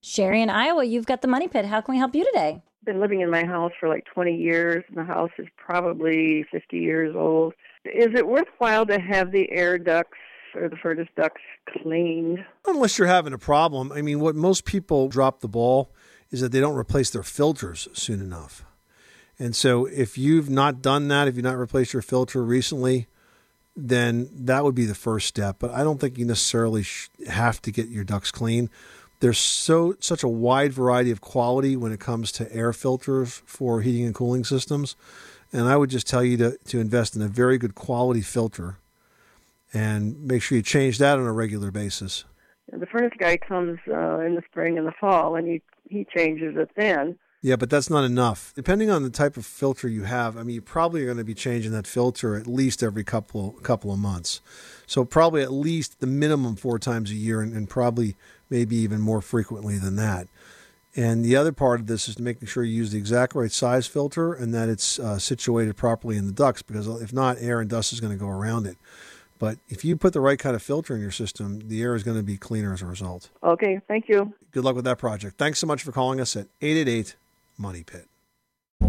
Sherry in Iowa, you've got the Money Pit. How can we help you today? I've been living in my house for like 20 years, and the house is probably 50 years old. Is it worthwhile to have the air ducts or the furnace ducts cleaned? Unless you're having a problem. I mean, what most people drop the ball is that they don't replace their filters soon enough. And so if you've not done that, if you've not replaced your filter recently, then that would be the first step. But I don't think you necessarily have to get your ducts clean. There's so such a wide variety of quality when it comes to air filters for heating and cooling systems. And I would just tell you to, to invest in a very good quality filter and make sure you change that on a regular basis. The furnace guy comes uh, in the spring and the fall, and he he changes it then. Yeah, but that's not enough. Depending on the type of filter you have, I mean, you probably are going to be changing that filter at least every couple couple of months. So probably at least the minimum four times a year, and, and probably maybe even more frequently than that. And the other part of this is making sure you use the exact right size filter and that it's uh, situated properly in the ducts, because if not, air and dust is going to go around it. But if you put the right kind of filter in your system, the air is going to be cleaner as a result. Okay, thank you. Good luck with that project. Thanks so much for calling us at 888 Money Pit.